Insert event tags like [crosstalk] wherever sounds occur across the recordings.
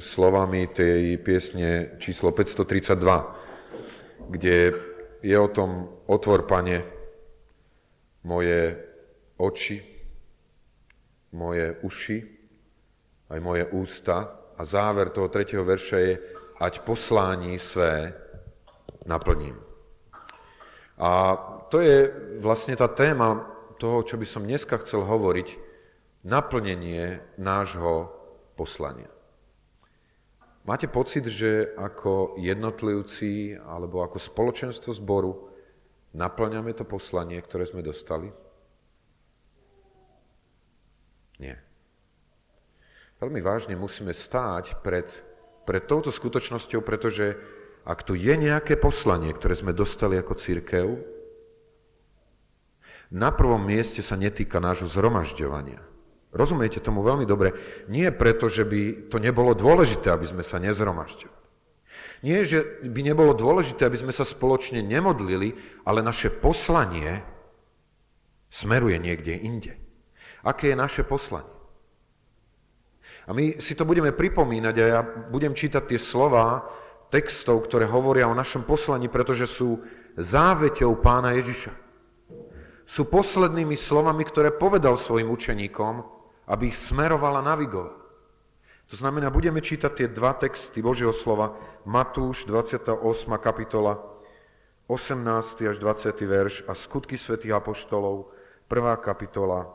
slovami tej piesne číslo 532, kde je o tom otvor, pane, moje oči, moje uši, aj moje ústa. A záver toho tretieho verša je, ať poslání své naplním. A to je vlastne tá téma toho, čo by som dneska chcel hovoriť, naplnenie nášho poslania. Máte pocit, že ako jednotlivci alebo ako spoločenstvo zboru naplňame to poslanie, ktoré sme dostali? Nie. Veľmi vážne musíme stáť pred, pred touto skutočnosťou, pretože ak tu je nejaké poslanie, ktoré sme dostali ako církev, na prvom mieste sa netýka nášho zhromažďovania. Rozumiete tomu veľmi dobre. Nie preto, že by to nebolo dôležité, aby sme sa nezhromažďovali. Nie, že by nebolo dôležité, aby sme sa spoločne nemodlili, ale naše poslanie smeruje niekde inde. Aké je naše poslanie? A my si to budeme pripomínať a ja budem čítať tie slova textov, ktoré hovoria o našom poslaní, pretože sú záveťou pána Ježiša. Sú poslednými slovami, ktoré povedal svojim učeníkom, aby ich smerovala navigovala. To znamená, budeme čítať tie dva texty Božieho slova, Matúš 28. kapitola, 18. až 20. verš a skutky svätých apoštolov, 1. kapitola,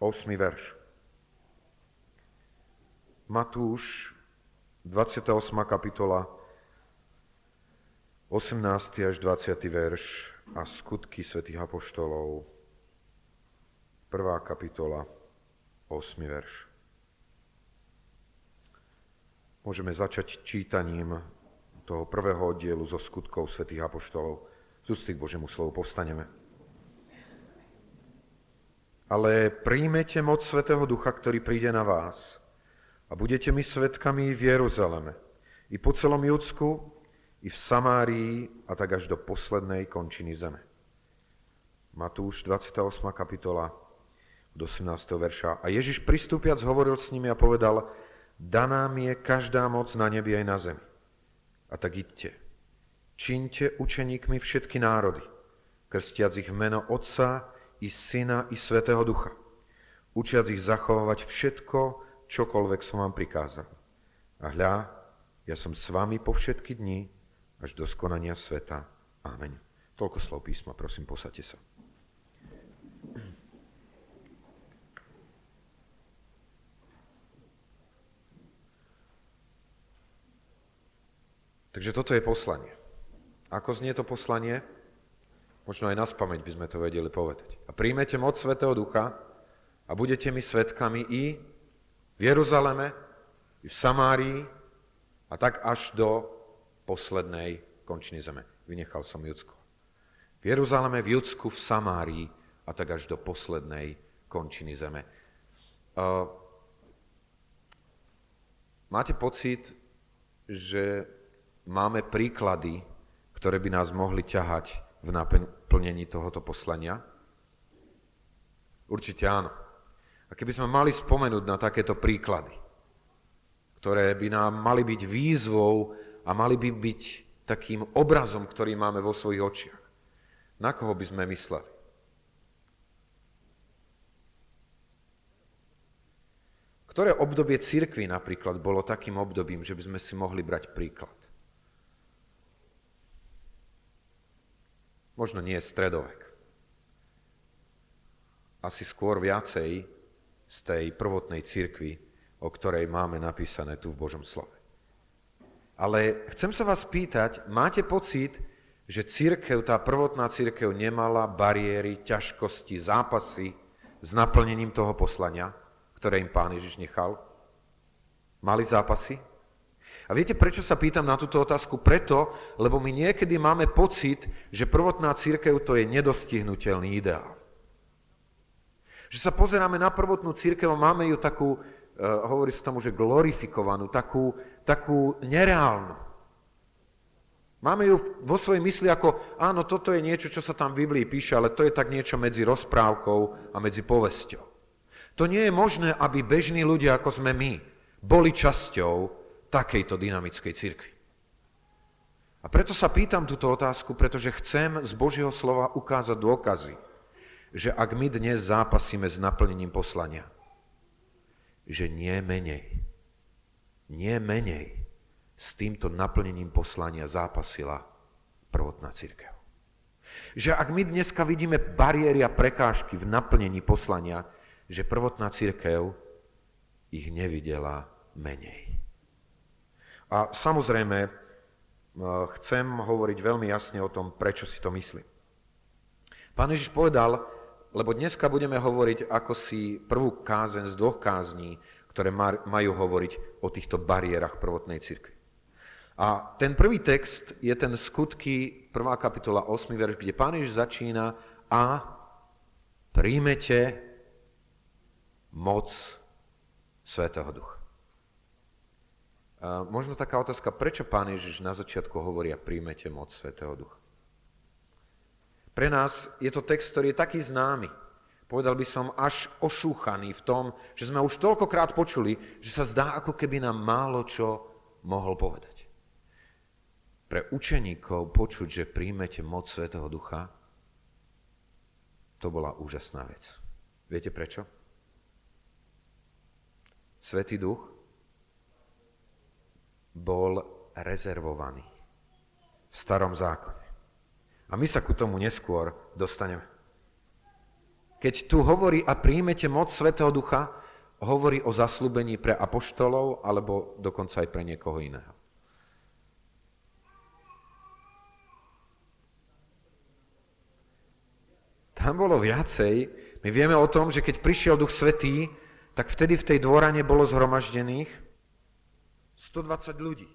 8. verš. Matúš, 28. kapitola, 18. až 20. verš a skutky svätých apoštolov, 1. kapitola, 8. verš. Môžeme začať čítaním toho prvého oddielu zo skutkov svätých apoštolov. Z ústy k Božiemu slovu povstaneme. Ale príjmete moc Svetého Ducha, ktorý príde na vás a budete mi svetkami v Jeruzaleme, i po celom Judsku, i v Samárii a tak až do poslednej končiny zeme. Matúš 28. kapitola do 18. verša. A Ježiš pristúpiac hovoril s nimi a povedal, daná mi je každá moc na nebi aj na zemi. A tak idte. Čiňte učeníkmi všetky národy, krstiac ich v meno Otca i Syna i Svetého Ducha, učiac ich zachovávať všetko, čokoľvek som vám prikázal. A hľa, ja som s vami po všetky dni, až do skonania sveta. Amen. Toľko slov písma, prosím, posadte sa. Takže toto je poslanie. Ako znie to poslanie? Možno aj na spameť by sme to vedeli povedať. A príjmete moc Svetého Ducha a budete mi svetkami i v Jeruzaleme, i v Samárii a tak až do poslednej končiny zeme. Vynechal som Judsko. V Jeruzaleme, v Judsku, v Samárii a tak až do poslednej končiny zeme. Uh, máte pocit, že máme príklady, ktoré by nás mohli ťahať v naplnení tohoto poslania? Určite áno. A keby sme mali spomenúť na takéto príklady, ktoré by nám mali byť výzvou a mali by byť takým obrazom, ktorý máme vo svojich očiach, na koho by sme mysleli? Ktoré obdobie církvy napríklad bolo takým obdobím, že by sme si mohli brať príklad? Možno nie stredovek. Asi skôr viacej z tej prvotnej cirkvi, o ktorej máme napísané tu v Božom slove. Ale chcem sa vás pýtať, máte pocit, že církev, tá prvotná církev nemala bariéry, ťažkosti, zápasy s naplnením toho poslania, ktoré im pán Ježiš nechal? Mali zápasy? A viete, prečo sa pýtam na túto otázku? Preto, lebo my niekedy máme pocit, že prvotná církev to je nedostihnutelný ideál. Že sa pozeráme na prvotnú církev a máme ju takú, uh, hovorí sa tomu, že glorifikovanú, takú, takú nereálnu. Máme ju vo svojej mysli ako, áno, toto je niečo, čo sa tam v Biblii píše, ale to je tak niečo medzi rozprávkou a medzi povesťou. To nie je možné, aby bežní ľudia, ako sme my, boli časťou takejto dynamickej cirkvi. A preto sa pýtam túto otázku, pretože chcem z Božieho slova ukázať dôkazy, že ak my dnes zápasíme s naplnením poslania, že nie menej, nie menej s týmto naplnením poslania zápasila prvotná církev. Že ak my dneska vidíme bariéry a prekážky v naplnení poslania, že prvotná církev ich nevidela menej. A samozrejme, chcem hovoriť veľmi jasne o tom, prečo si to myslím. Pán Ježiš povedal, lebo dneska budeme hovoriť ako si prvú kázen z dvoch kázní, ktoré majú hovoriť o týchto bariérach prvotnej cirkvi. A ten prvý text je ten skutky, 1. kapitola, 8. verš, kde Pán Ježiš začína a príjmete moc Svetého Ducha. Možno taká otázka, prečo Pán Ježiš na začiatku hovorí a príjmete moc Svetého Ducha? Pre nás je to text, ktorý je taký známy. Povedal by som až ošúchaný v tom, že sme už toľkokrát počuli, že sa zdá, ako keby nám málo čo mohol povedať. Pre učeníkov počuť, že príjmete moc Svetého Ducha, to bola úžasná vec. Viete prečo? Svetý Duch bol rezervovaný v starom zákone. A my sa ku tomu neskôr dostaneme. Keď tu hovorí a príjmete moc Svetého Ducha, hovorí o zaslúbení pre apoštolov alebo dokonca aj pre niekoho iného. Tam bolo viacej. My vieme o tom, že keď prišiel Duch Svetý, tak vtedy v tej dvorane bolo zhromaždených 120 ľudí.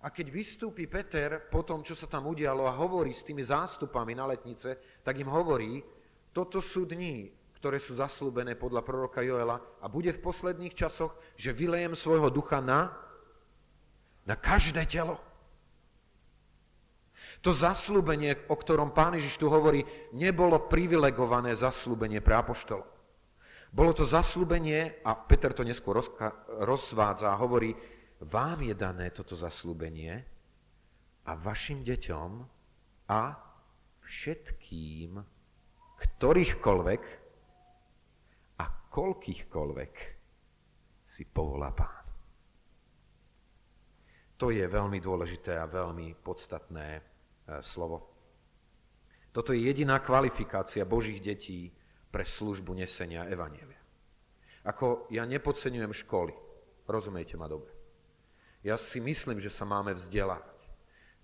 A keď vystúpi Peter po tom, čo sa tam udialo a hovorí s tými zástupami na letnice, tak im hovorí, toto sú dní, ktoré sú zaslúbené podľa proroka Joela a bude v posledných časoch, že vylejem svojho ducha na, na každé telo. To zaslúbenie, o ktorom pán Ježiš tu hovorí, nebolo privilegované zaslúbenie pre apoštolov. Bolo to zaslúbenie, a Peter to neskôr rozvádza a hovorí, vám je dané toto zaslúbenie a vašim deťom a všetkým, ktorýchkoľvek a koľkýchkoľvek si povolá pán. To je veľmi dôležité a veľmi podstatné e, slovo. Toto je jediná kvalifikácia Božích detí pre službu nesenia Evanielia. Ako ja nepodceňujem školy, rozumiete ma dobre. Ja si myslím, že sa máme vzdelávať.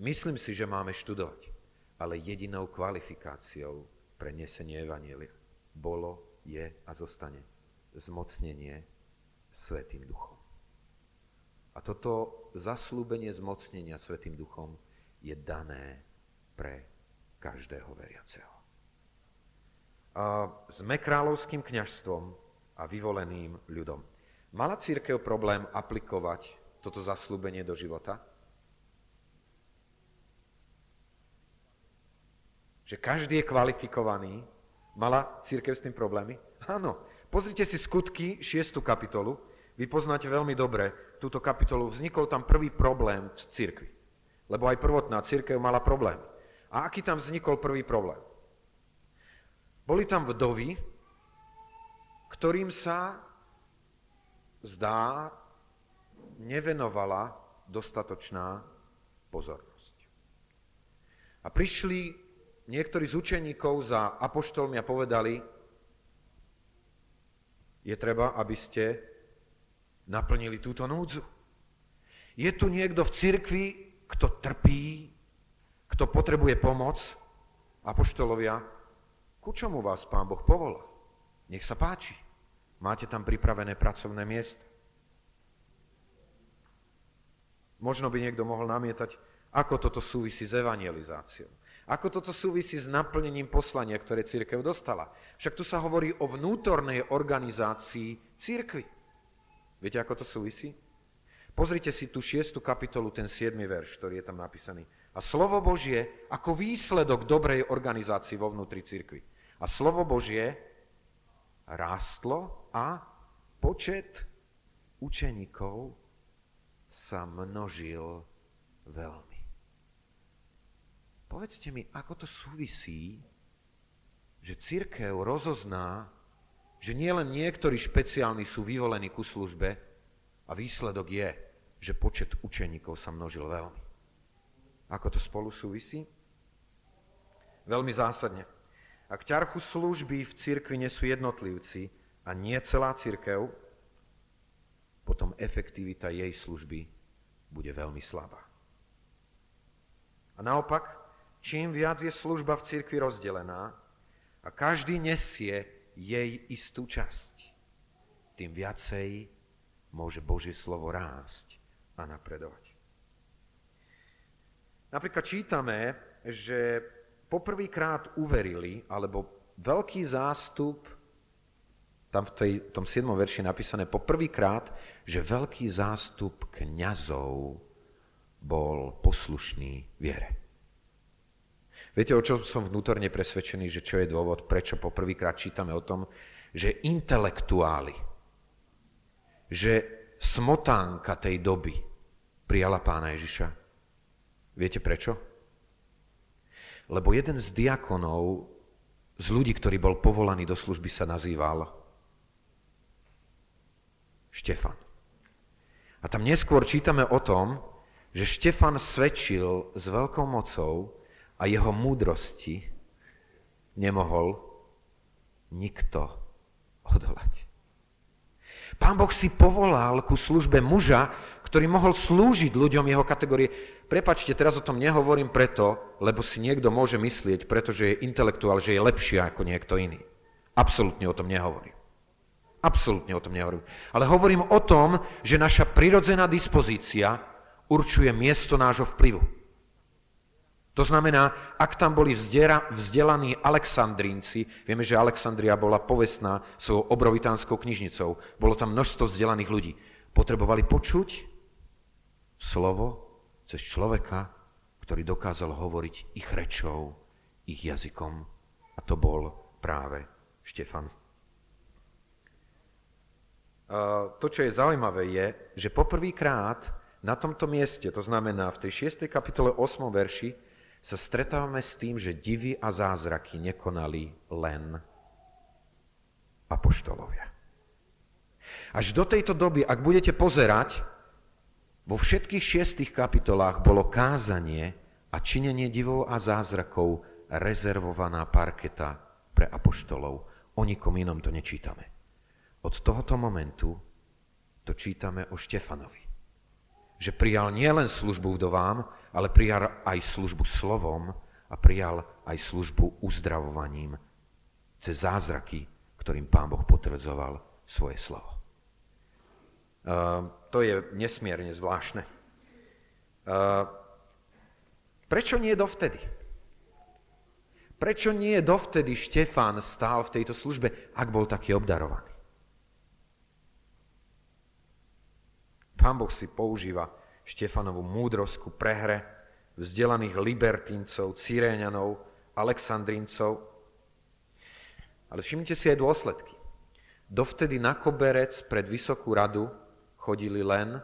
Myslím si, že máme študovať. Ale jedinou kvalifikáciou pre nesenie Evanielia bolo, je a zostane zmocnenie Svetým duchom. A toto zaslúbenie zmocnenia Svetým duchom je dané pre každého veriaceho. A sme kráľovským kňažstvom a vyvoleným ľudom. Mala církev problém aplikovať toto zaslúbenie do života? Že každý je kvalifikovaný. Mala církev s tým problémy? Áno. Pozrite si skutky 6. kapitolu. Vy poznáte veľmi dobre túto kapitolu. Vznikol tam prvý problém v církvi. Lebo aj prvotná církev mala problém. A aký tam vznikol prvý problém? Boli tam vdovy, ktorým sa zdá, nevenovala dostatočná pozornosť. A prišli niektorí z učeníkov za apoštolmi a povedali, je treba, aby ste naplnili túto núdzu. Je tu niekto v cirkvi, kto trpí, kto potrebuje pomoc, apoštolovia, ku čomu vás Pán Boh povolá? Nech sa páči. Máte tam pripravené pracovné miesto. Možno by niekto mohol namietať, ako toto súvisí s evangelizáciou. Ako toto súvisí s naplnením poslania, ktoré církev dostala. Však tu sa hovorí o vnútornej organizácii církvy. Viete, ako to súvisí? Pozrite si tú šiestu kapitolu, ten 7. verš, ktorý je tam napísaný. A slovo Božie ako výsledok dobrej organizácii vo vnútri církvy. A slovo Božie rástlo a počet učeníkov sa množil veľmi. Povedzte mi, ako to súvisí, že církev rozozná, že nielen niektorí špeciálni sú vyvolení ku službe a výsledok je, že počet učeníkov sa množil veľmi. Ako to spolu súvisí? Veľmi zásadne. Ak ťarchu služby v cirkvi nesú jednotlivci a nie celá církev, potom efektivita jej služby bude veľmi slabá. A naopak, čím viac je služba v cirkvi rozdelená a každý nesie jej istú časť, tým viacej môže Božie slovo rásť a napredovať. Napríklad čítame, že poprvýkrát uverili, alebo veľký zástup, tam v tej, tom 7. verši napísané poprvýkrát, že veľký zástup kňazov bol poslušný viere. Viete, o čom som vnútorne presvedčený, že čo je dôvod, prečo poprvýkrát čítame o tom, že intelektuáli, že smotánka tej doby prijala pána Ježiša. Viete prečo? Lebo jeden z diakonov, z ľudí, ktorý bol povolaný do služby, sa nazýval Štefan. A tam neskôr čítame o tom, že Štefan svedčil s veľkou mocou, a jeho múdrosti nemohol nikto odolať. Pán Boh si povolal ku službe muža, ktorý mohol slúžiť ľuďom jeho kategórie. Prepačte, teraz o tom nehovorím preto, lebo si niekto môže myslieť, pretože je intelektuál, že je lepší ako niekto iný. Absolútne o tom nehovorím. Absolútne o tom nehovorím. Ale hovorím o tom, že naša prirodzená dispozícia určuje miesto nášho vplyvu. To znamená, ak tam boli vzdelaní Alexandrínci, vieme, že Alexandria bola povestná svojou obrovitánskou knižnicou, bolo tam množstvo vzdelaných ľudí. Potrebovali počuť slovo cez človeka, ktorý dokázal hovoriť ich rečou, ich jazykom. A to bol práve Štefan. To, čo je zaujímavé, je, že poprvýkrát na tomto mieste, to znamená v tej 6. kapitole 8. verši, sa stretávame s tým, že divy a zázraky nekonali len apoštolovia. Až do tejto doby, ak budete pozerať, vo všetkých šiestých kapitolách bolo kázanie a činenie divov a zázrakov rezervovaná parketa pre apoštolov. O nikom inom to nečítame. Od tohoto momentu to čítame o Štefanovi. Že prijal nielen službu vdovám, ale prijal aj službu slovom a prijal aj službu uzdravovaním cez zázraky, ktorým Pán Boh potvrdzoval svoje slovo. Uh, to je nesmierne zvláštne. Uh, prečo nie dovtedy? Prečo nie dovtedy Štefán stál v tejto službe, ak bol taký obdarovaný? Pán Boh si používa Štefanovú múdrosť ku prehre vzdelaných libertíncov, Cyréňanov, Aleksandrincov. Ale všimnite si aj dôsledky. Dovtedy na koberec pred Vysokú radu chodili len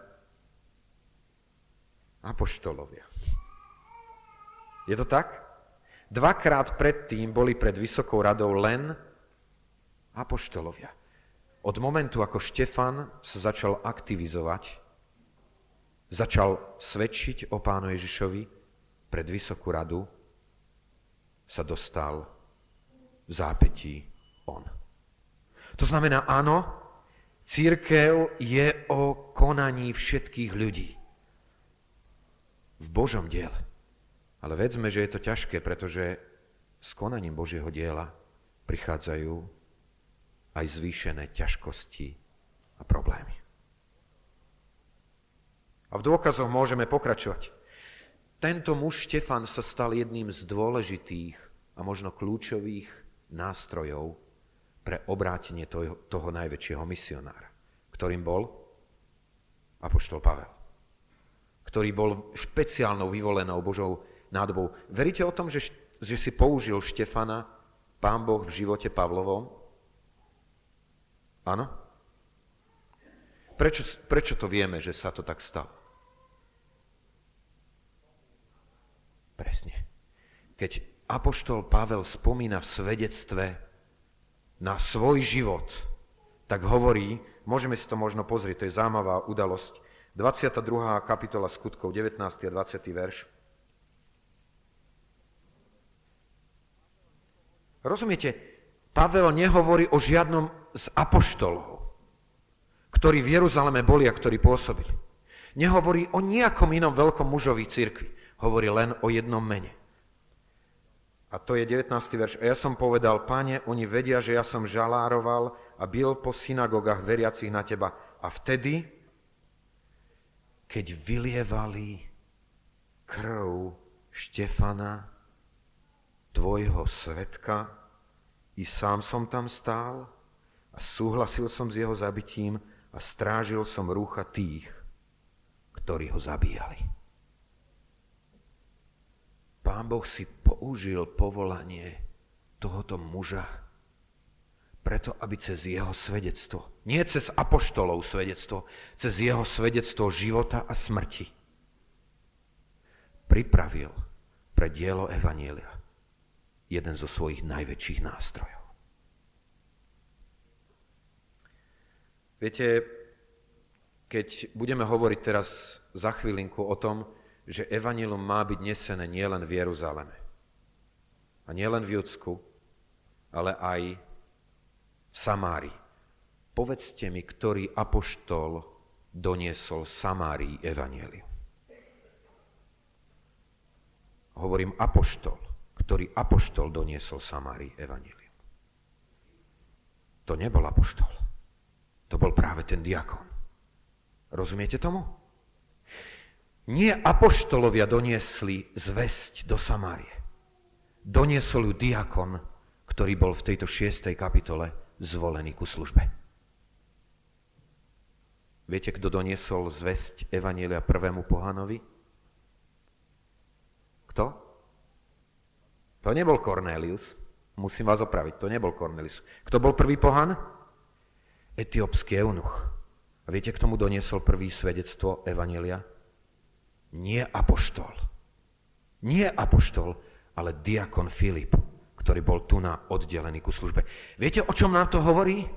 apoštolovia. Je to tak? Dvakrát predtým boli pred Vysokou radou len apoštolovia. Od momentu, ako Štefan sa začal aktivizovať, začal svedčiť o pánu Ježišovi pred Vysokú radu, sa dostal v zápetí on. To znamená, áno, církev je o konaní všetkých ľudí. V Božom diele. Ale vedzme, že je to ťažké, pretože s konaním Božieho diela prichádzajú aj zvýšené ťažkosti a problémy. A v dôkazoch môžeme pokračovať. Tento muž Štefan sa stal jedným z dôležitých a možno kľúčových nástrojov pre obrátenie toho, toho najväčšieho misionára, ktorým bol Apoštol Pavel, ktorý bol špeciálnou vyvolenou Božou nádobou. Veríte o tom, že, že si použil Štefana Pán Boh v živote Pavlovom? Áno? Prečo, prečo to vieme, že sa to tak stalo? Presne. Keď Apoštol Pavel spomína v svedectve na svoj život, tak hovorí, môžeme si to možno pozrieť, to je zaujímavá udalosť, 22. kapitola skutkov, 19. a 20. verš. Rozumiete, Pavel nehovorí o žiadnom z apoštolov, ktorí v Jeruzaleme boli a ktorí pôsobili. Nehovorí o nejakom inom veľkom mužovi cirkvi. Hovorí len o jednom mene. A to je 19. verš. A ja som povedal, páne, oni vedia, že ja som žalároval a bil po synagogách veriacich na teba. A vtedy, keď vylievali krv Štefana, tvojho svetka, i sám som tam stál a súhlasil som s jeho zabitím a strážil som rúcha tých, ktorí ho zabíjali. Pán Boh si použil povolanie tohoto muža preto, aby cez jeho svedectvo, nie cez apoštolov svedectvo, cez jeho svedectvo života a smrti, pripravil pre dielo Evanielia jeden zo svojich najväčších nástrojov. Viete, keď budeme hovoriť teraz za chvílinku o tom, že evanilum má byť nesené nielen v Jeruzaleme a nielen v Judsku, ale aj v Samárii. Povedzte mi, ktorý apoštol doniesol Samárii evanielium. Hovorím apoštol ktorý apoštol doniesol Samárii evanílium. To nebol apoštol. To bol práve ten diakon. Rozumiete tomu? Nie apoštolovia doniesli zväzť do Samárie. Doniesol ju diakon, ktorý bol v tejto šiestej kapitole zvolený ku službe. Viete, kto doniesol zväzť Evanielia prvému pohanovi? Kto? To nebol Cornelius, musím vás opraviť, to nebol Cornelius. Kto bol prvý pohan? Etiópsky eunuch. A viete, k tomu doniesol prvý svedectvo Evanelia? Nie apoštol. Nie apoštol, ale diakon Filip, ktorý bol tu na oddelený ku službe. Viete, o čom nám to hovorí?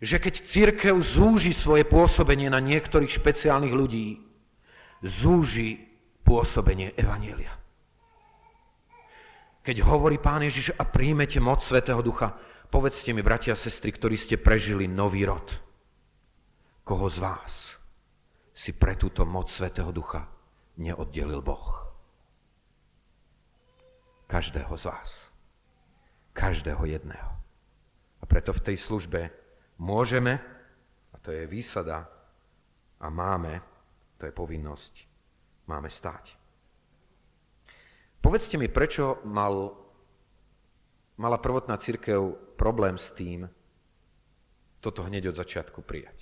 Že keď církev zúži svoje pôsobenie na niektorých špeciálnych ľudí, zúži pôsobenie Evanielia. Keď hovorí Pán Ježiš a príjmete moc Svetého Ducha, povedzte mi, bratia a sestry, ktorí ste prežili nový rod, koho z vás si pre túto moc Svetého Ducha neoddelil Boh? Každého z vás. Každého jedného. A preto v tej službe môžeme, a to je výsada, a máme, to je povinnosť, máme stáť. Povedzte mi, prečo mal, mala prvotná církev problém s tým, toto hneď od začiatku prijať.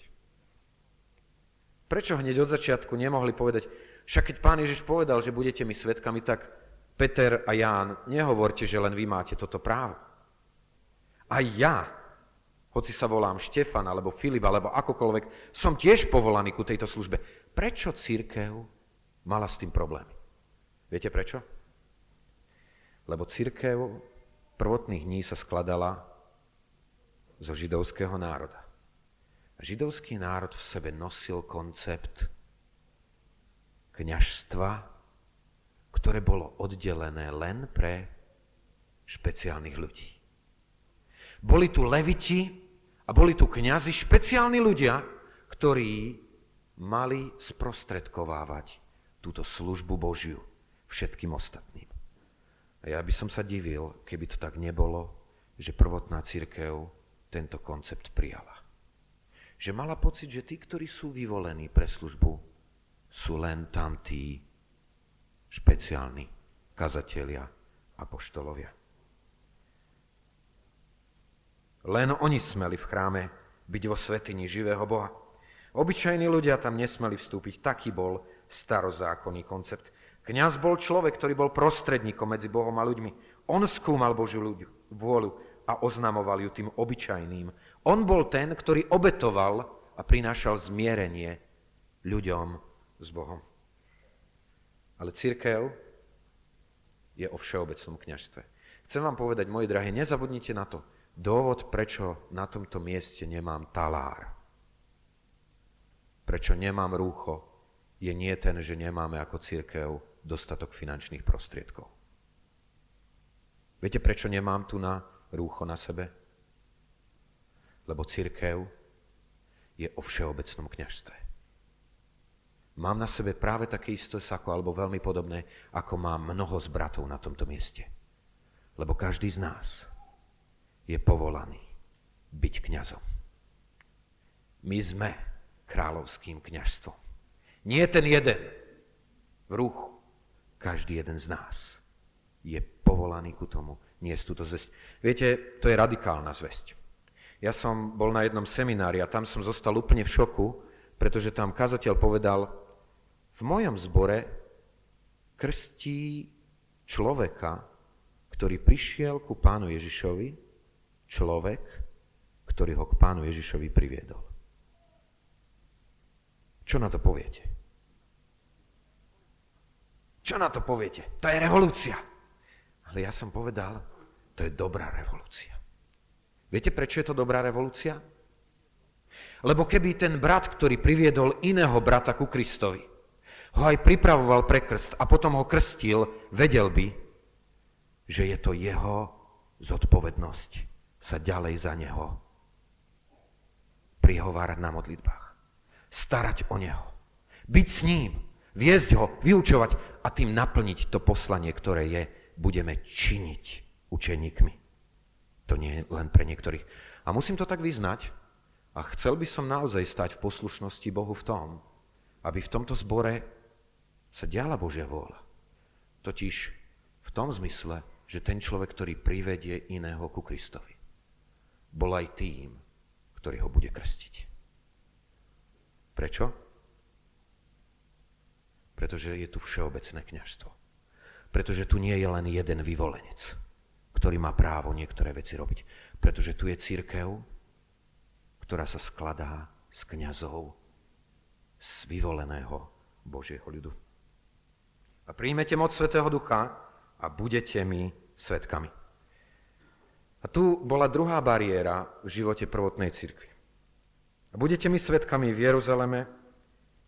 Prečo hneď od začiatku nemohli povedať, však keď pán Ježiš povedal, že budete mi svetkami, tak Peter a Ján, nehovorte, že len vy máte toto právo. A ja, hoci sa volám Štefan, alebo Filip, alebo akokoľvek, som tiež povolaný ku tejto službe. Prečo církev mala s tým problémy? Viete prečo? Lebo církev prvotných dní sa skladala zo židovského národa. Židovský národ v sebe nosil koncept kňažstva, ktoré bolo oddelené len pre špeciálnych ľudí. Boli tu leviti a boli tu kňazi, špeciálni ľudia, ktorí mali sprostredkovávať túto službu Božiu všetkým ostatným. A ja by som sa divil, keby to tak nebolo, že prvotná církev tento koncept prijala. Že mala pocit, že tí, ktorí sú vyvolení pre službu, sú len tam tí špeciálni kazatelia a poštolovia. Len oni smeli v chráme byť vo svetini živého Boha. Obyčajní ľudia tam nesmeli vstúpiť. Taký bol starozákonný koncept. Kňaz bol človek, ktorý bol prostredníkom medzi Bohom a ľuďmi. On skúmal Božiu ľuďu, vôľu a oznamoval ju tým obyčajným. On bol ten, ktorý obetoval a prinášal zmierenie ľuďom s Bohom. Ale církev je o všeobecnom kniažstve. Chcem vám povedať, moji drahí, nezabudnite na to. Dôvod, prečo na tomto mieste nemám talár, prečo nemám rúcho, je nie ten, že nemáme ako církev dostatok finančných prostriedkov. Viete, prečo nemám tu na rúcho na sebe? Lebo církev je o všeobecnom kniažstve. Mám na sebe práve také isté sako, alebo veľmi podobné, ako mám mnoho z bratov na tomto mieste. Lebo každý z nás je povolaný byť kňazom. My sme kráľovským kňažstvom. Nie ten jeden v ruchu. Každý jeden z nás je povolaný ku tomu niesť túto zväzť. Viete, to je radikálna zväzť. Ja som bol na jednom seminári a tam som zostal úplne v šoku, pretože tam kazateľ povedal, v mojom zbore krstí človeka, ktorý prišiel ku pánu Ježišovi, človek, ktorý ho k pánu Ježišovi priviedol. Čo na to poviete? Čo na to poviete? To je revolúcia. Ale ja som povedal, to je dobrá revolúcia. Viete, prečo je to dobrá revolúcia? Lebo keby ten brat, ktorý priviedol iného brata ku Kristovi, ho aj pripravoval pre krst a potom ho krstil, vedel by, že je to jeho zodpovednosť sa ďalej za neho prihovárať na modlitbách. Starať o neho. Byť s ním. Viesť ho, vyučovať a tým naplniť to poslanie, ktoré je, budeme činiť učeníkmi. To nie je len pre niektorých. A musím to tak vyznať. A chcel by som naozaj stať v poslušnosti Bohu v tom, aby v tomto zbore sa diala Božia vôľa. Totiž v tom zmysle, že ten človek, ktorý privedie iného ku Kristovi, bol aj tým, ktorý ho bude krstiť. Prečo? Pretože je tu všeobecné kniažstvo. Pretože tu nie je len jeden vyvolenec, ktorý má právo niektoré veci robiť. Pretože tu je církev, ktorá sa skladá z kňazov, z vyvoleného Božieho ľudu a príjmete moc Svetého Ducha a budete mi svetkami. A tu bola druhá bariéra v živote prvotnej cirkvi. A budete mi svetkami v Jeruzaleme,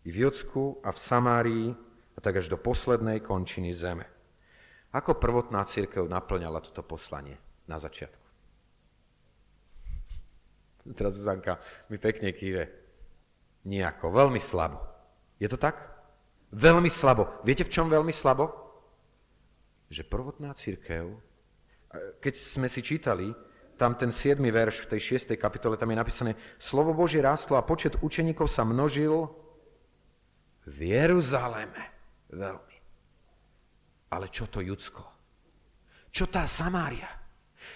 i v Judsku a v Samárii a tak až do poslednej končiny zeme. Ako prvotná církev naplňala toto poslanie na začiatku? Teraz Zuzanka mi pekne kýve. Nijako, veľmi slabo. Je to tak? Veľmi slabo. Viete, v čom veľmi slabo? Že prvotná církev, keď sme si čítali, tam ten 7. verš v tej 6. kapitole, tam je napísané, slovo Božie rástlo a počet učeníkov sa množil v Jeruzaleme. Veľmi. Ale čo to Judsko? Čo tá Samária?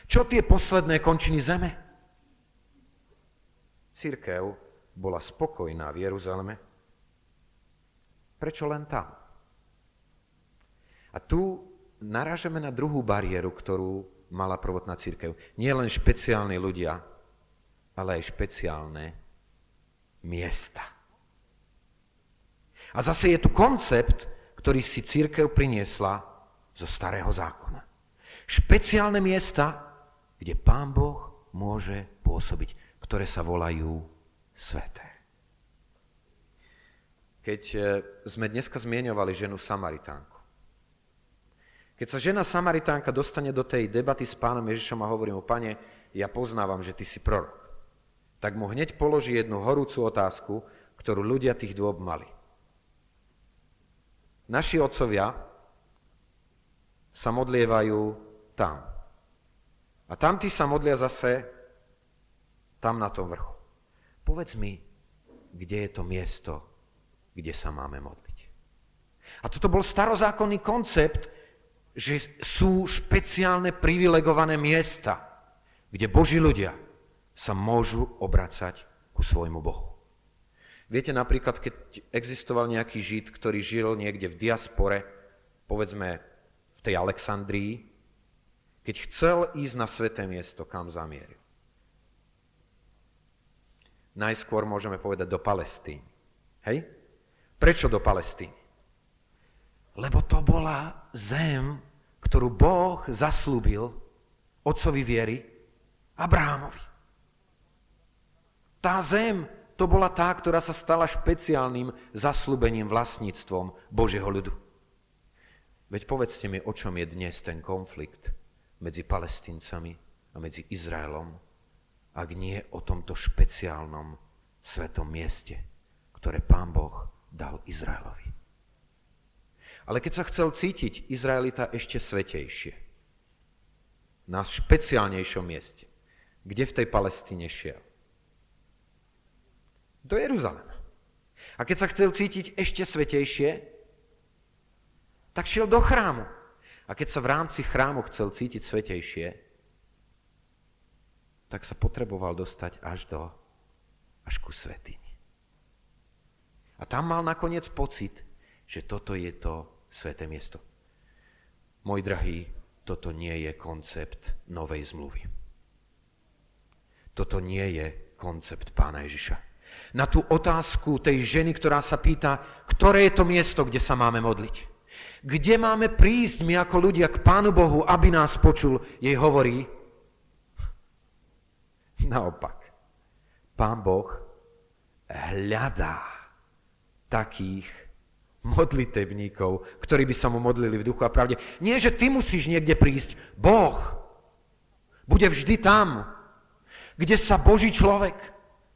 Čo tie posledné končiny zeme? Církev bola spokojná v Jeruzaleme, Prečo len tam? A tu narážame na druhú bariéru, ktorú mala prvotná církev. Nie len špeciálni ľudia, ale aj špeciálne miesta. A zase je tu koncept, ktorý si církev priniesla zo starého zákona. Špeciálne miesta, kde Pán Boh môže pôsobiť, ktoré sa volajú sveté. Keď e, sme dneska zmieňovali ženu Samaritánku. Keď sa žena Samaritánka dostane do tej debaty s pánom Ježišom a hovorí mu, pane, ja poznávam, že ty si prorok, tak mu hneď položí jednu horúcu otázku, ktorú ľudia tých dôb mali. Naši otcovia sa modlievajú tam. A tamtí sa modlia zase tam na tom vrchu. Povedz mi, kde je to miesto, kde sa máme modliť. A toto bol starozákonný koncept, že sú špeciálne privilegované miesta, kde Boží ľudia sa môžu obracať ku svojmu Bohu. Viete napríklad, keď existoval nejaký žid, ktorý žil niekde v diaspore, povedzme v tej Alexandrii, keď chcel ísť na sveté miesto, kam zamieril. Najskôr môžeme povedať do Palestíny. Hej? Prečo do Palestíny? Lebo to bola zem, ktorú Boh zaslúbil otcovi viery Abrahamovi. Tá zem, to bola tá, ktorá sa stala špeciálnym zaslúbením vlastníctvom Božieho ľudu. Veď povedzte mi, o čom je dnes ten konflikt medzi palestíncami a medzi Izraelom, ak nie o tomto špeciálnom svetom mieste, ktoré Pán Boh dal Izraelovi. Ale keď sa chcel cítiť Izraelita ešte svetejšie, na špeciálnejšom mieste, kde v tej Palestíne šiel? Do Jeruzalema. A keď sa chcel cítiť ešte svetejšie, tak šiel do chrámu. A keď sa v rámci chrámu chcel cítiť svetejšie, tak sa potreboval dostať až do, až ku svetini. A tam mal nakoniec pocit, že toto je to sveté miesto. Môj drahý, toto nie je koncept novej zmluvy. Toto nie je koncept pána Ježiša na tú otázku tej ženy, ktorá sa pýta, ktoré je to miesto, kde sa máme modliť. Kde máme prísť my ako ľudia k Pánu Bohu, aby nás počul, jej hovorí, [laughs] naopak, Pán Boh hľadá takých modlitebníkov, ktorí by sa mu modlili v duchu a pravde. Nie, že ty musíš niekde prísť. Boh bude vždy tam, kde sa Boží človek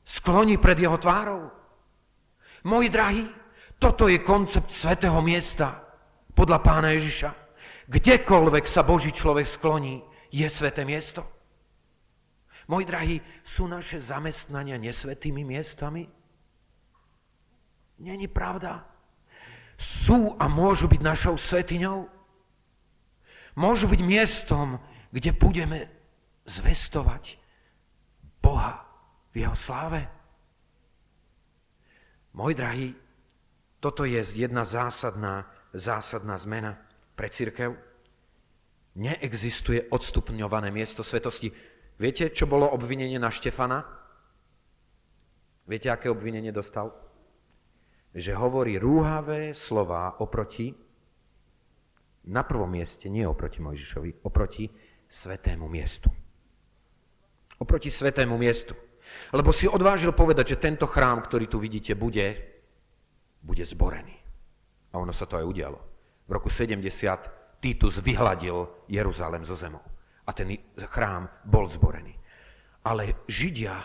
skloní pred jeho tvárou. Moji drahí, toto je koncept svetého miesta podľa pána Ježiša. Kdekoľvek sa Boží človek skloní, je sveté miesto. Moji drahí, sú naše zamestnania nesvetými miestami? Není pravda. Sú a môžu byť našou svetiňou. Môžu byť miestom, kde budeme zvestovať Boha v jeho sláve. Môj drahý, toto je jedna zásadná, zásadná zmena pre církev. Neexistuje odstupňované miesto svetosti. Viete, čo bolo obvinenie na Štefana? Viete, aké obvinenie dostal? Že hovorí rúhavé slova oproti, na prvom mieste, nie oproti Mojžišovi, oproti svetému miestu. Oproti svetému miestu. Lebo si odvážil povedať, že tento chrám, ktorý tu vidíte, bude, bude zborený. A ono sa to aj udialo. V roku 70 Titus vyhladil Jeruzalem zo zemou. A ten chrám bol zborený. Ale Židia,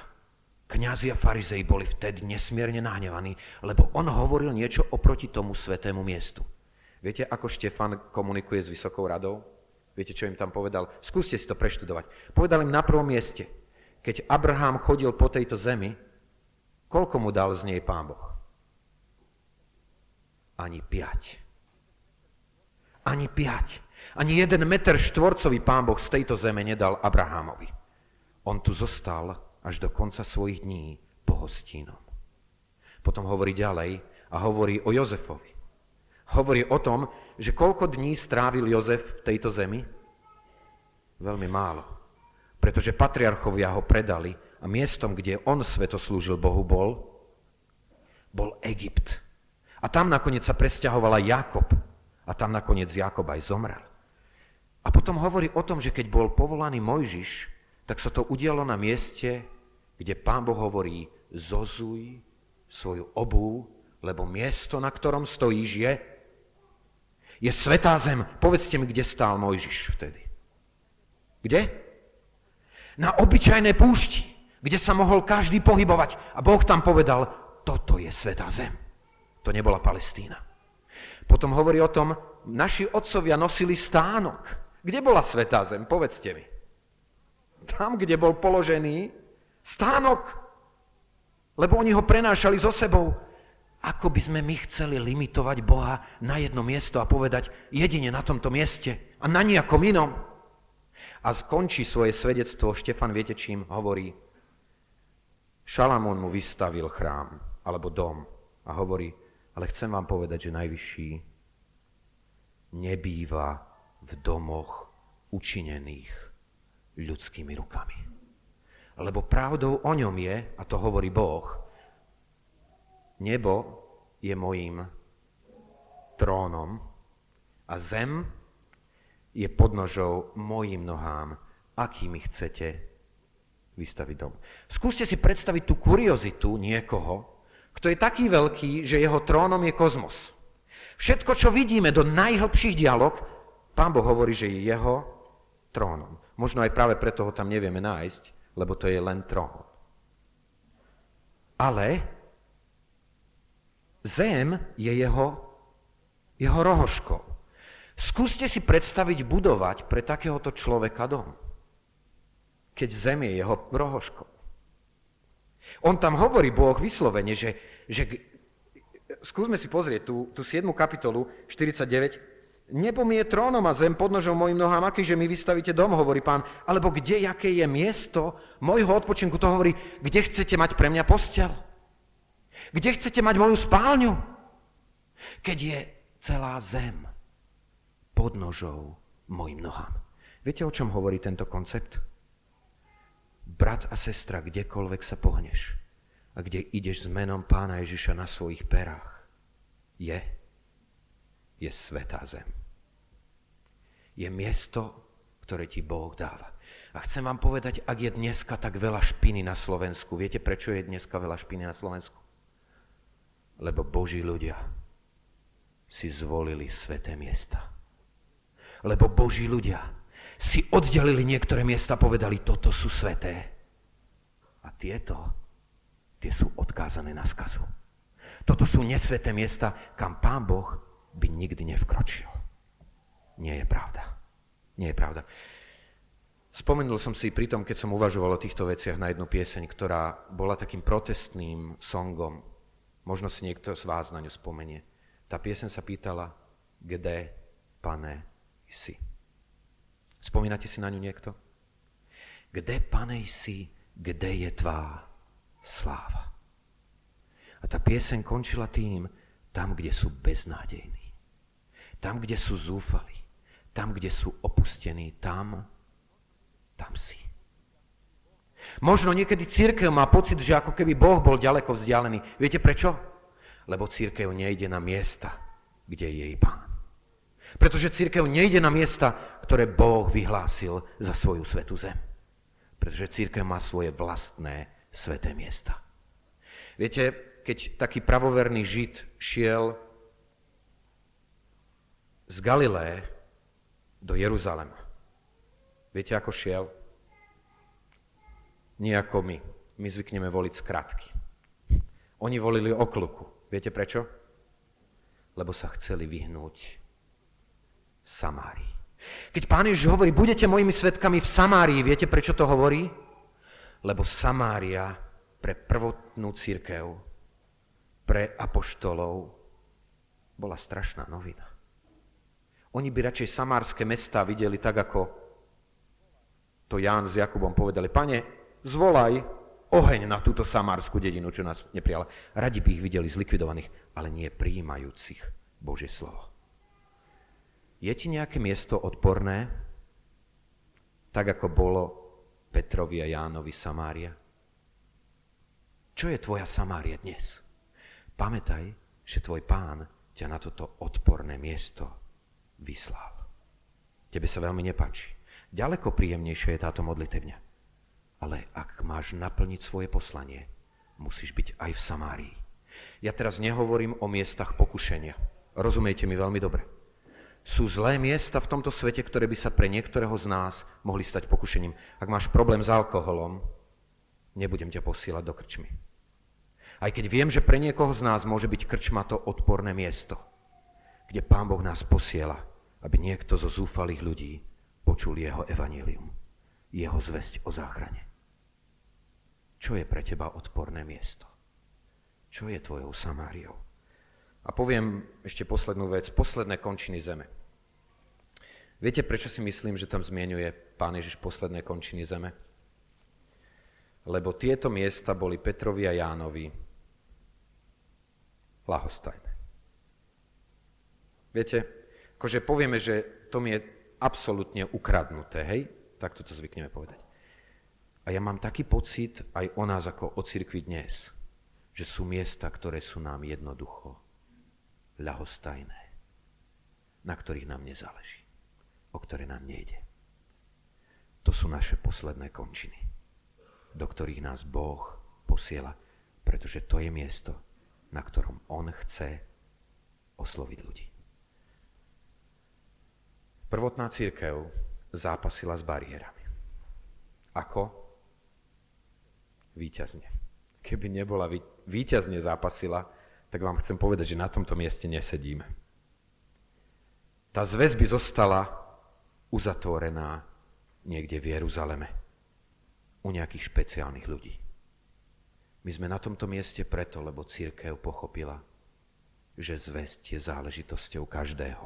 kňazi a farizei boli vtedy nesmierne nahnevaní, lebo on hovoril niečo oproti tomu svetému miestu. Viete, ako Štefan komunikuje s Vysokou radou? Viete, čo im tam povedal? Skúste si to preštudovať. Povedal im na prvom mieste – keď Abraham chodil po tejto zemi, koľko mu dal z nej Pán Boh? Ani piať. Ani piať. Ani jeden meter štvorcový Pán Boh z tejto zeme nedal Abrahamovi. On tu zostal až do konca svojich dní pohostínom. Potom hovorí ďalej a hovorí o Jozefovi. Hovorí o tom, že koľko dní strávil Jozef v tejto zemi? Veľmi málo pretože patriarchovia ho predali a miestom, kde on sveto slúžil Bohu, bol, bol Egypt. A tam nakoniec sa presťahovala Jakob. A tam nakoniec Jakob aj zomrel. A potom hovorí o tom, že keď bol povolaný Mojžiš, tak sa to udialo na mieste, kde pán Boh hovorí, zozuj svoju obu, lebo miesto, na ktorom stojíš, je, je svetá zem. Povedzte mi, kde stál Mojžiš vtedy. Kde? Na obyčajné púšti, kde sa mohol každý pohybovať. A Boh tam povedal, toto je svetá zem. To nebola Palestína. Potom hovorí o tom, naši otcovia nosili stánok. Kde bola svetá zem? Povedzte mi. Tam, kde bol položený stánok. Lebo oni ho prenášali so sebou. Ako by sme my chceli limitovať Boha na jedno miesto a povedať jedine na tomto mieste a na nejakom inom. A skončí svoje svedectvo, Štefan, viete čím hovorí? Šalamón mu vystavil chrám, alebo dom a hovorí, ale chcem vám povedať, že najvyšší nebýva v domoch učinených ľudskými rukami. lebo pravdou o ňom je, a to hovorí Boh, nebo je mojím trónom a zem je podnožou mojim nohám, akými chcete vystaviť dom. Skúste si predstaviť tú kuriozitu niekoho, kto je taký veľký, že jeho trónom je kozmos. Všetko, čo vidíme do najhlbších dialog, pán Boh hovorí, že je jeho trónom. Možno aj práve preto ho tam nevieme nájsť, lebo to je len trón. Ale zem je jeho, jeho rohoškou. Skúste si predstaviť budovať pre takéhoto človeka dom, keď zem je jeho rohoškou. On tam hovorí, Boh vyslovene, že, že skúsme si pozrieť tú, tú 7. kapitolu 49. Nebo mi je trónom a zem podnožou mojim nohám, aký, že mi vystavíte dom, hovorí pán. Alebo kde, aké je miesto mojho odpočinku, to hovorí, kde chcete mať pre mňa postel. Kde chcete mať moju spálňu? Keď je celá zem pod nožou mojim nohám. Viete, o čom hovorí tento koncept? Brat a sestra, kdekoľvek sa pohneš a kde ideš s menom pána Ježiša na svojich perách, je, je svetá zem. Je miesto, ktoré ti Boh dáva. A chcem vám povedať, ak je dneska tak veľa špiny na Slovensku, viete, prečo je dneska veľa špiny na Slovensku? Lebo Boží ľudia si zvolili sveté miesta. Lebo Boží ľudia si oddelili niektoré miesta povedali, toto sú sveté. A tieto, tie sú odkázané na skazu. Toto sú nesveté miesta, kam Pán Boh by nikdy nevkročil. Nie je pravda. Nie je pravda. Spomenul som si pri tom, keď som uvažoval o týchto veciach na jednu pieseň, ktorá bola takým protestným songom Možno si niekto z vás na ňu spomenie. Tá piesen sa pýtala, kde, pane, si. Spomínate si na ňu niekto? Kde, pane, si, kde je tvá sláva? A tá piesen končila tým, tam, kde sú beznádejní. Tam, kde sú zúfali. Tam, kde sú opustení. Tam, tam si. Možno niekedy církev má pocit, že ako keby Boh bol ďaleko vzdialený. Viete prečo? Lebo církev nejde na miesta, kde je jej pán. Pretože církev nejde na miesta, ktoré Boh vyhlásil za svoju svetú zem. Pretože církev má svoje vlastné sveté miesta. Viete, keď taký pravoverný žid šiel z Galilé do Jeruzalema, viete, ako šiel? nie ako my. My zvykneme voliť skratky. Oni volili okluku. Viete prečo? Lebo sa chceli vyhnúť Samárii. Keď pán Ježiš hovorí, budete mojimi svetkami v Samárii, viete prečo to hovorí? Lebo Samária pre prvotnú církev, pre apoštolov bola strašná novina. Oni by radšej samárske mesta videli tak, ako to Ján s Jakubom povedali, pane, zvolaj oheň na túto samárskú dedinu, čo nás neprijala. Radi by ich videli zlikvidovaných, ale nie prijímajúcich Božie slovo. Je ti nejaké miesto odporné, tak ako bolo Petrovi a Jánovi Samária? Čo je tvoja Samária dnes? Pamätaj, že tvoj pán ťa na toto odporné miesto vyslal. Tebe sa veľmi nepáči. Ďaleko príjemnejšia je táto modlitevňa. Ale ak máš naplniť svoje poslanie, musíš byť aj v Samárii. Ja teraz nehovorím o miestach pokušenia. Rozumiete mi veľmi dobre. Sú zlé miesta v tomto svete, ktoré by sa pre niektorého z nás mohli stať pokušením. Ak máš problém s alkoholom, nebudem ťa posielať do krčmy. Aj keď viem, že pre niekoho z nás môže byť krčma to odporné miesto, kde Pán Boh nás posiela, aby niekto zo zúfalých ľudí počul jeho evanílium, jeho zväzť o záchrane. Čo je pre teba odporné miesto? Čo je tvojou Samáriou? A poviem ešte poslednú vec, posledné končiny zeme. Viete, prečo si myslím, že tam zmienuje Pán Ježiš posledné končiny zeme? Lebo tieto miesta boli Petrovi a Jánovi lahostajné. Viete, akože povieme, že to mi je absolútne ukradnuté, hej? Tak toto zvykneme povedať. A ja mám taký pocit aj o nás ako o cirkvi dnes, že sú miesta, ktoré sú nám jednoducho ľahostajné, na ktorých nám nezáleží, o ktoré nám nejde. To sú naše posledné končiny, do ktorých nás Boh posiela, pretože to je miesto, na ktorom On chce osloviť ľudí. Prvotná církev zápasila s bariérami. Ako? Výťazne. Keby nebola výťazne zápasila, tak vám chcem povedať, že na tomto mieste nesedíme. Tá zväz by zostala uzatvorená niekde v Jeruzaleme. U nejakých špeciálnych ľudí. My sme na tomto mieste preto, lebo církev pochopila, že zväzť je záležitosťou každého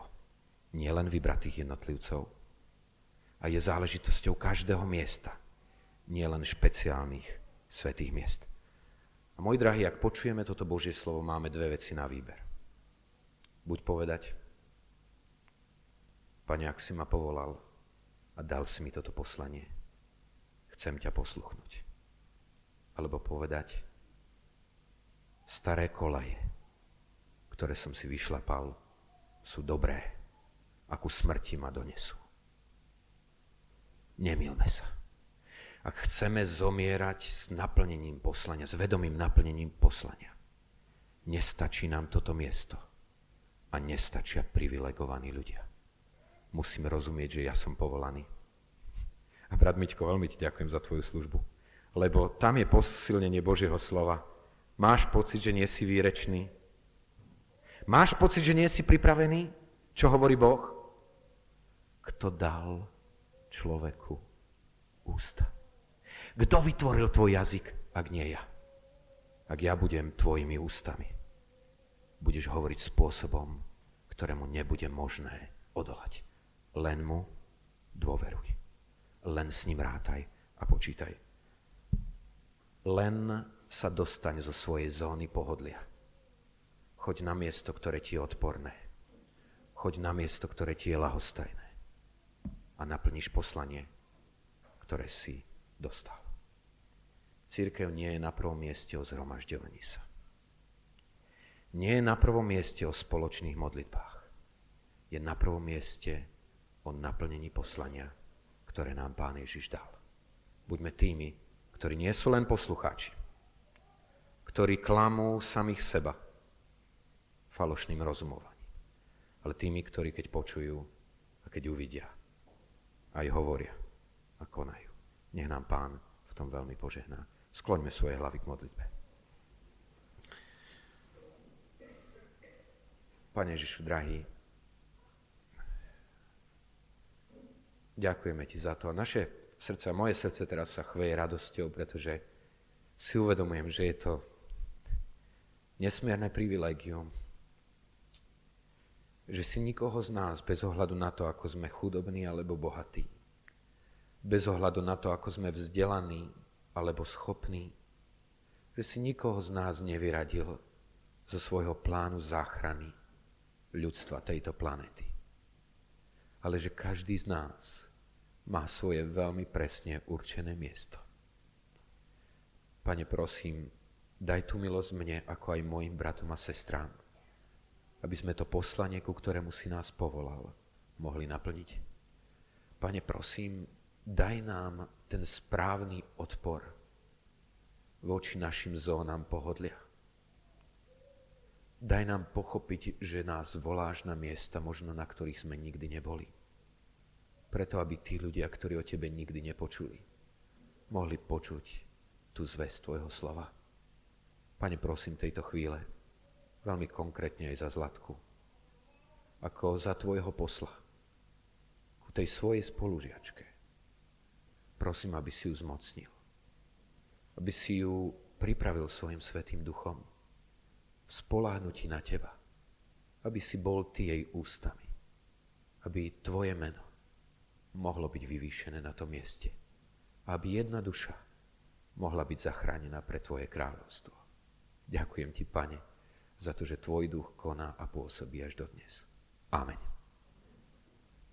nielen vybratých jednotlivcov. A je záležitosťou každého miesta, nielen špeciálnych svetých miest. A môj drahý, ak počujeme toto Božie slovo, máme dve veci na výber. Buď povedať, Pane, ak si ma povolal a dal si mi toto poslanie, chcem ťa posluchnúť. Alebo povedať, staré kolaje, ktoré som si vyšlapal, sú dobré akú smrti ma donesú. Nemilme sa. Ak chceme zomierať s naplnením poslania, s vedomým naplnením poslania, nestačí nám toto miesto a nestačia privilegovaní ľudia. Musíme rozumieť, že ja som povolaný. A brat Miťko, veľmi ti ďakujem za tvoju službu, lebo tam je posilnenie Božieho slova. Máš pocit, že nie si výrečný? Máš pocit, že nie si pripravený? Čo hovorí Boh? kto dal človeku ústa. Kto vytvoril tvoj jazyk, ak nie ja? Ak ja budem tvojimi ústami, budeš hovoriť spôsobom, ktorému nebude možné odolať. Len mu dôveruj. Len s ním rátaj a počítaj. Len sa dostaň zo svojej zóny pohodlia. Choď na miesto, ktoré ti je odporné. Choď na miesto, ktoré ti je lahostajné a naplníš poslanie, ktoré si dostal. Církev nie je na prvom mieste o zhromažďovaní sa. Nie je na prvom mieste o spoločných modlitbách. Je na prvom mieste o naplnení poslania, ktoré nám Pán Ježiš dal. Buďme tými, ktorí nie sú len poslucháči, ktorí klamú samých seba falošným rozumovaním, ale tými, ktorí keď počujú a keď uvidia, aj hovoria a konajú. Nech nám Pán v tom veľmi požehná. Skloňme svoje hlavy k modlitbe. Pane Ježišu, drahý, ďakujeme Ti za to. A naše srdce, moje srdce teraz sa chveje radosťou, pretože si uvedomujem, že je to nesmierne privilegium, že si nikoho z nás, bez ohľadu na to, ako sme chudobní alebo bohatí, bez ohľadu na to, ako sme vzdelaní alebo schopní, že si nikoho z nás nevyradil zo svojho plánu záchrany ľudstva tejto planety. Ale že každý z nás má svoje veľmi presne určené miesto. Pane, prosím, daj tu milosť mne, ako aj mojim bratom a sestrám, aby sme to poslanie, ku ktorému si nás povolal, mohli naplniť. Pane, prosím, daj nám ten správny odpor voči našim zónam pohodlia. Daj nám pochopiť, že nás voláš na miesta, možno na ktorých sme nikdy neboli. Preto, aby tí ľudia, ktorí o Tebe nikdy nepočuli, mohli počuť tú zväz Tvojho slova. Pane, prosím tejto chvíle, veľmi konkrétne aj za Zlatku, ako za tvojho posla, ku tej svojej spolužiačke. Prosím, aby si ju zmocnil, aby si ju pripravil svojim svetým duchom v spoláhnutí na teba, aby si bol ty jej ústami, aby tvoje meno mohlo byť vyvýšené na tom mieste, aby jedna duša mohla byť zachránená pre tvoje kráľovstvo. Ďakujem ti, Pane, za to, že Tvoj duch koná a pôsobí až dodnes. Amen.